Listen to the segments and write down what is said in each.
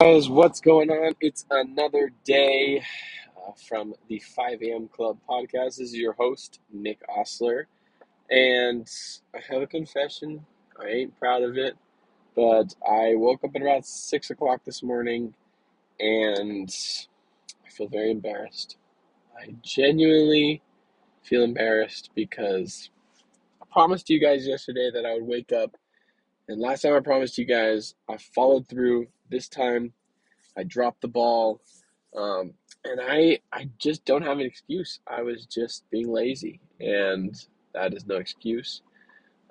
Guys, what's going on? It's another day uh, from the 5 a.m. Club podcast. This is your host, Nick Osler. And I have a confession. I ain't proud of it, but I woke up at about 6 o'clock this morning and I feel very embarrassed. I genuinely feel embarrassed because I promised you guys yesterday that I would wake up. And last time I promised you guys, I followed through. This time, I dropped the ball. Um, and I, I just don't have an excuse. I was just being lazy, and that is no excuse.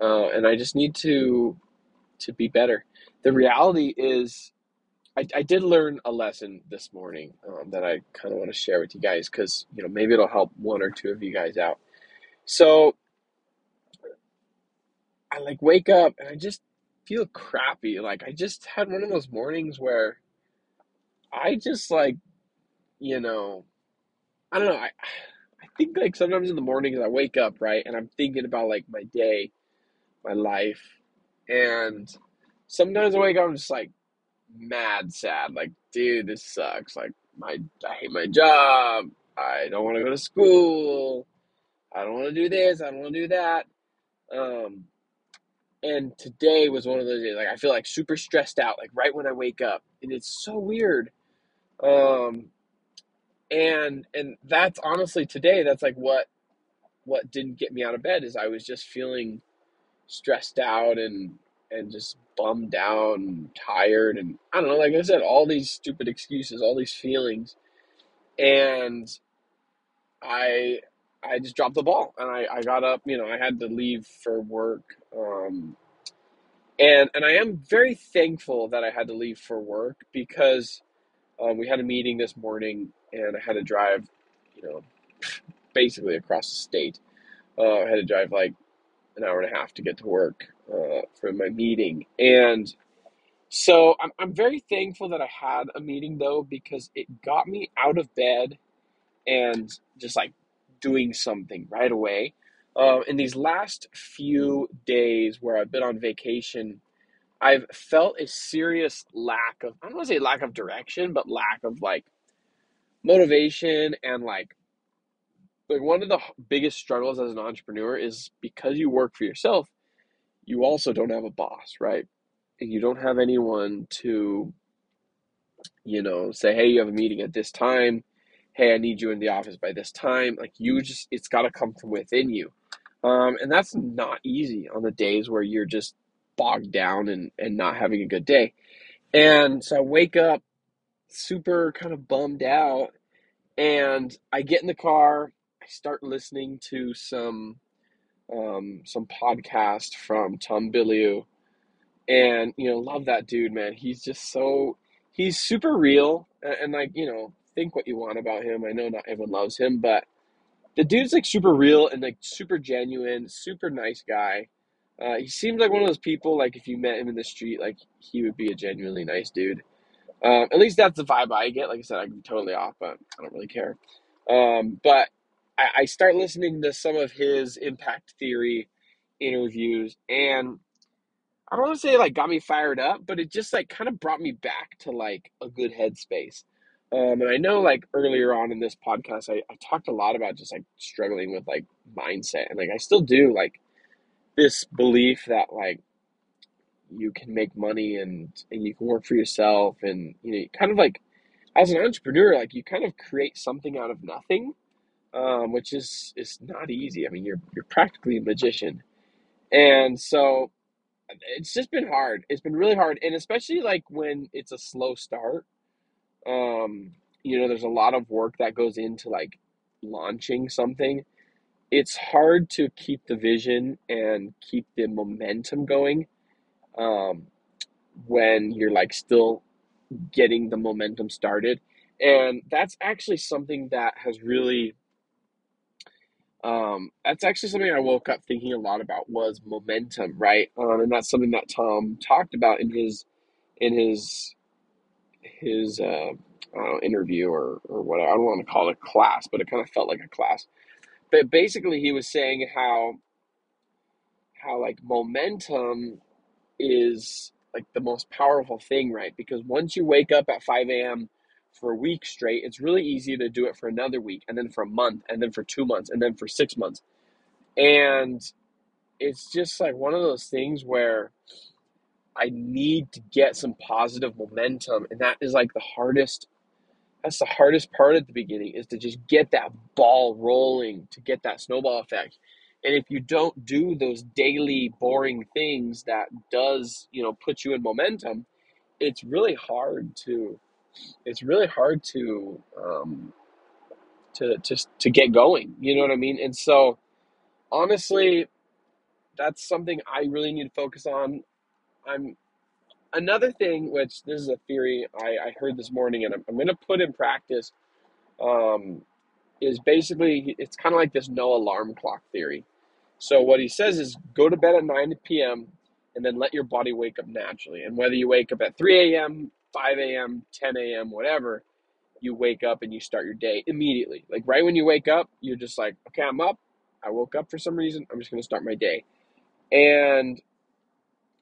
Uh, and I just need to, to be better. The reality is, I, I did learn a lesson this morning um, that I kind of want to share with you guys because you know maybe it'll help one or two of you guys out. So I like wake up and I just feel crappy. Like I just had one of those mornings where I just like, you know, I don't know. I I think like sometimes in the mornings I wake up, right, and I'm thinking about like my day, my life, and sometimes I wake up I'm just like mad sad. Like, dude, this sucks. Like my I hate my job. I don't want to go to school. I don't want to do this. I don't want to do that. Um, and today was one of those days. Like I feel like super stressed out. Like right when I wake up, and it's so weird. Um, and and that's honestly today. That's like what what didn't get me out of bed is I was just feeling stressed out and and just bummed out and tired and I don't know. Like I said, all these stupid excuses, all these feelings, and I I just dropped the ball and I, I got up, you know, I had to leave for work. Um, and and I am very thankful that I had to leave for work because um, we had a meeting this morning and I had to drive, you know, basically across the state. Uh, I had to drive like an hour and a half to get to work uh, for my meeting. And so I'm, I'm very thankful that I had a meeting though because it got me out of bed and just like doing something right away. Uh, in these last few days where I've been on vacation, I've felt a serious lack of, I don't want to say lack of direction, but lack of like motivation and like, like one of the biggest struggles as an entrepreneur is because you work for yourself, you also don't have a boss, right? And you don't have anyone to, you know, say, hey, you have a meeting at this time hey, I need you in the office by this time. Like you just, it's got to come from within you. Um, and that's not easy on the days where you're just bogged down and, and not having a good day. And so I wake up super kind of bummed out and I get in the car. I start listening to some, um, some podcast from Tom Bilyeu and, you know, love that dude, man. He's just so, he's super real and, and like, you know, think what you want about him. I know not everyone loves him, but the dude's like super real and like super genuine, super nice guy. Uh, he seems like one of those people like if you met him in the street, like he would be a genuinely nice dude. Um, at least that's the vibe I get. Like I said, I be totally off, but I don't really care. Um, but I, I start listening to some of his impact theory interviews, and I don't want to say like got me fired up, but it just like kind of brought me back to like a good headspace. Um, and I know like earlier on in this podcast, I, I talked a lot about just like struggling with like mindset. And like I still do like this belief that like you can make money and, and you can work for yourself. And you know kind of like as an entrepreneur like you kind of create something out of nothing um, which is is not easy. I mean you're you're practically a magician. And so it's just been hard. It's been really hard. And especially like when it's a slow start um, you know, there's a lot of work that goes into like launching something. It's hard to keep the vision and keep the momentum going um, when you're like still getting the momentum started. And that's actually something that has really, um, that's actually something I woke up thinking a lot about was momentum, right? Um, and that's something that Tom talked about in his, in his, his, uh, interview or, or what I don't want to call it a class, but it kind of felt like a class. But basically, he was saying how how like momentum is like the most powerful thing, right? Because once you wake up at 5 a.m. for a week straight, it's really easy to do it for another week, and then for a month, and then for two months, and then for six months. And it's just like one of those things where I need to get some positive momentum, and that is like the hardest. That's the hardest part at the beginning is to just get that ball rolling, to get that snowball effect. And if you don't do those daily boring things that does, you know, put you in momentum, it's really hard to it's really hard to um to to to get going. You know what I mean? And so honestly, that's something I really need to focus on. I'm another thing, which this is a theory I, I heard this morning, and I'm, I'm going to put in practice. Um, is basically it's kind of like this no alarm clock theory. So what he says is go to bed at 9 p.m. and then let your body wake up naturally. And whether you wake up at 3 a.m., 5 a.m., 10 a.m., whatever, you wake up and you start your day immediately. Like right when you wake up, you're just like, okay, I'm up. I woke up for some reason. I'm just going to start my day. And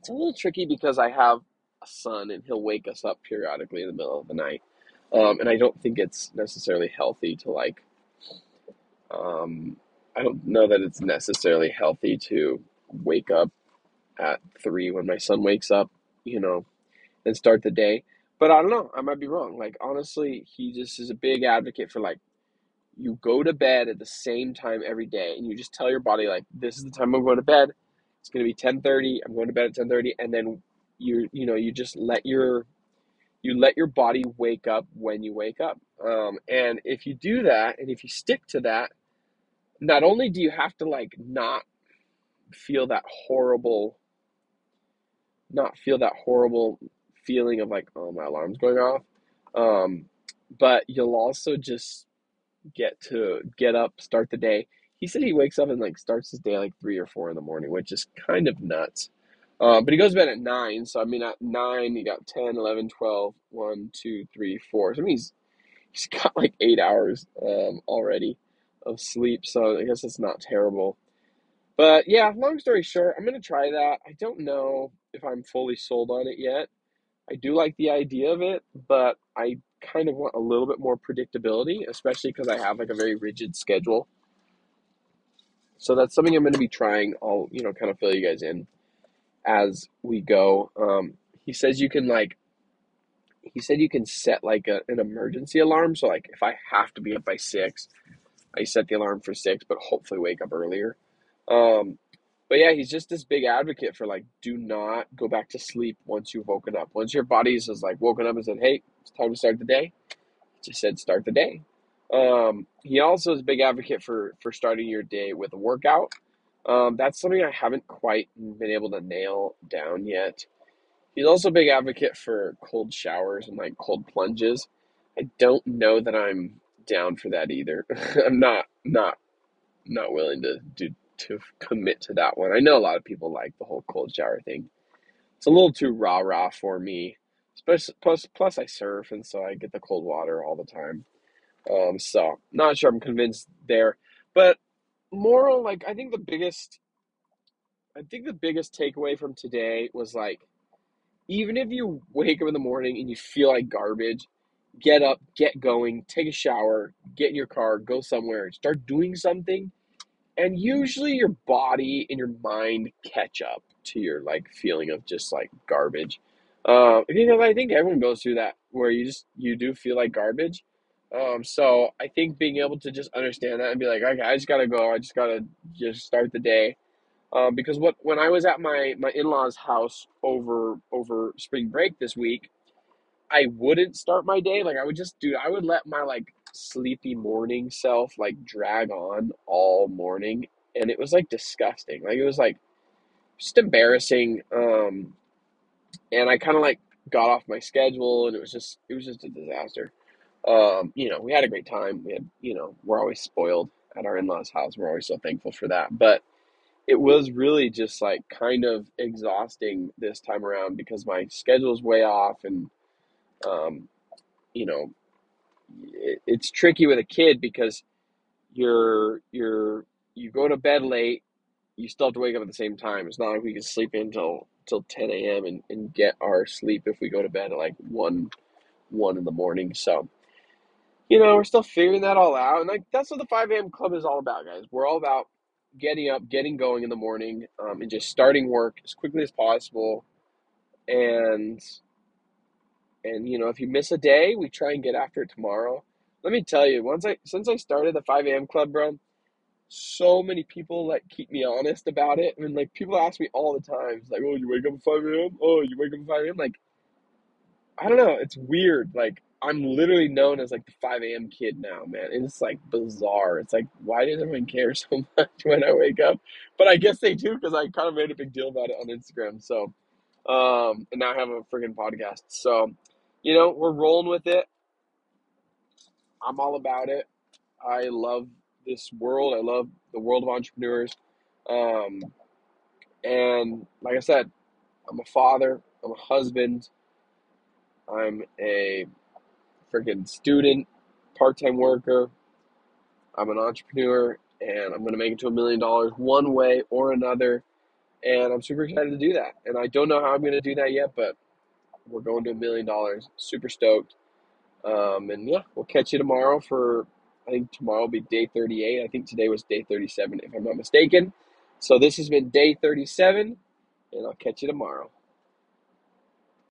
it's a little tricky because I have a son and he'll wake us up periodically in the middle of the night. Um, and I don't think it's necessarily healthy to like um, I don't know that it's necessarily healthy to wake up at three when my son wakes up, you know, and start the day. But I don't know. I might be wrong. Like honestly, he just is a big advocate for like you go to bed at the same time every day, and you just tell your body like this is the time I'm going to bed. It's going to be ten thirty. I'm going to bed at ten thirty, and then you you know you just let your you let your body wake up when you wake up. Um, and if you do that, and if you stick to that, not only do you have to like not feel that horrible not feel that horrible feeling of like oh my alarm's going off um but you'll also just get to get up start the day he said he wakes up and like starts his day like three or four in the morning which is kind of nuts uh, but he goes to bed at 9 so i mean at 9 you got 10 11 12 1 2 3 4 so i mean he's he's got like eight hours um, already of sleep, so I guess it's not terrible. But yeah, long story short, I'm gonna try that. I don't know if I'm fully sold on it yet. I do like the idea of it, but I kind of want a little bit more predictability, especially because I have like a very rigid schedule. So that's something I'm going to be trying. I'll you know kind of fill you guys in as we go. Um, he says you can like he said you can set like a, an emergency alarm. So like if I have to be up by six, I set the alarm for six, but hopefully wake up earlier. Um, but yeah, he's just this big advocate for like, do not go back to sleep once you've woken up. Once your body is like woken up and said, hey, it's time to start the day, just said start the day. Um, he also is a big advocate for for starting your day with a workout. Um, that's something I haven't quite been able to nail down yet. He's also a big advocate for cold showers and like cold plunges. I don't know that I'm down for that either. I'm not not not willing to do to commit to that one. I know a lot of people like the whole cold shower thing. It's a little too rah rah for me. Plus, plus, plus, I surf, and so I get the cold water all the time. Um, so not sure I'm convinced there, but moral, like I think the biggest, I think the biggest takeaway from today was like, even if you wake up in the morning and you feel like garbage, get up, get going, take a shower, get in your car, go somewhere, start doing something. And usually your body and your mind catch up to your like feeling of just like garbage. Uh, because I think everyone goes through that where you just you do feel like garbage. Um, so I think being able to just understand that and be like, okay, I just gotta go. I just gotta just start the day. Um, because what when I was at my my in laws' house over over spring break this week, I wouldn't start my day. Like I would just do I would let my like sleepy morning self like drag on all morning and it was like disgusting. Like it was like just embarrassing. Um and I kind of like got off my schedule and it was just it was just a disaster. Um, you know, we had a great time. We had, you know, we're always spoiled at our in-laws' house. We're always so thankful for that. But it was really just like kind of exhausting this time around because my schedule's way off and um, you know, it, it's tricky with a kid because you're you're you go to bed late, you still have to wake up at the same time. It's not like we can sleep until till 10 a.m. And, and get our sleep if we go to bed at like 1 1 in the morning. So, you know, we're still figuring that all out. And like that's what the 5 a.m. club is all about, guys. We're all about getting up, getting going in the morning, um, and just starting work as quickly as possible. And and you know, if you miss a day, we try and get after it tomorrow. Let me tell you, once I since I started the 5 a.m. club, bro, so many people like keep me honest about it. I mean, like people ask me all the time, like, "Oh, you wake up at 5 a.m. Oh, you wake up at 5 a.m." Like, I don't know, it's weird. Like, I'm literally known as like the 5 a.m. kid now, man. And it's like bizarre. It's like, why does everyone care so much when I wake up? But I guess they do because I kind of made a big deal about it on Instagram. So, um, and now I have a freaking podcast. So, you know, we're rolling with it. I'm all about it. I love this world. I love the world of entrepreneurs. Um, and like I said, I'm a father, I'm a husband, I'm a freaking student, part time worker, I'm an entrepreneur, and I'm going to make it to a million dollars one way or another. And I'm super excited to do that. And I don't know how I'm going to do that yet, but we're going to a million dollars. Super stoked. Um, and yeah, we'll catch you tomorrow for, I think tomorrow will be day 38. I think today was day 37, if I'm not mistaken. So this has been day 37, and I'll catch you tomorrow.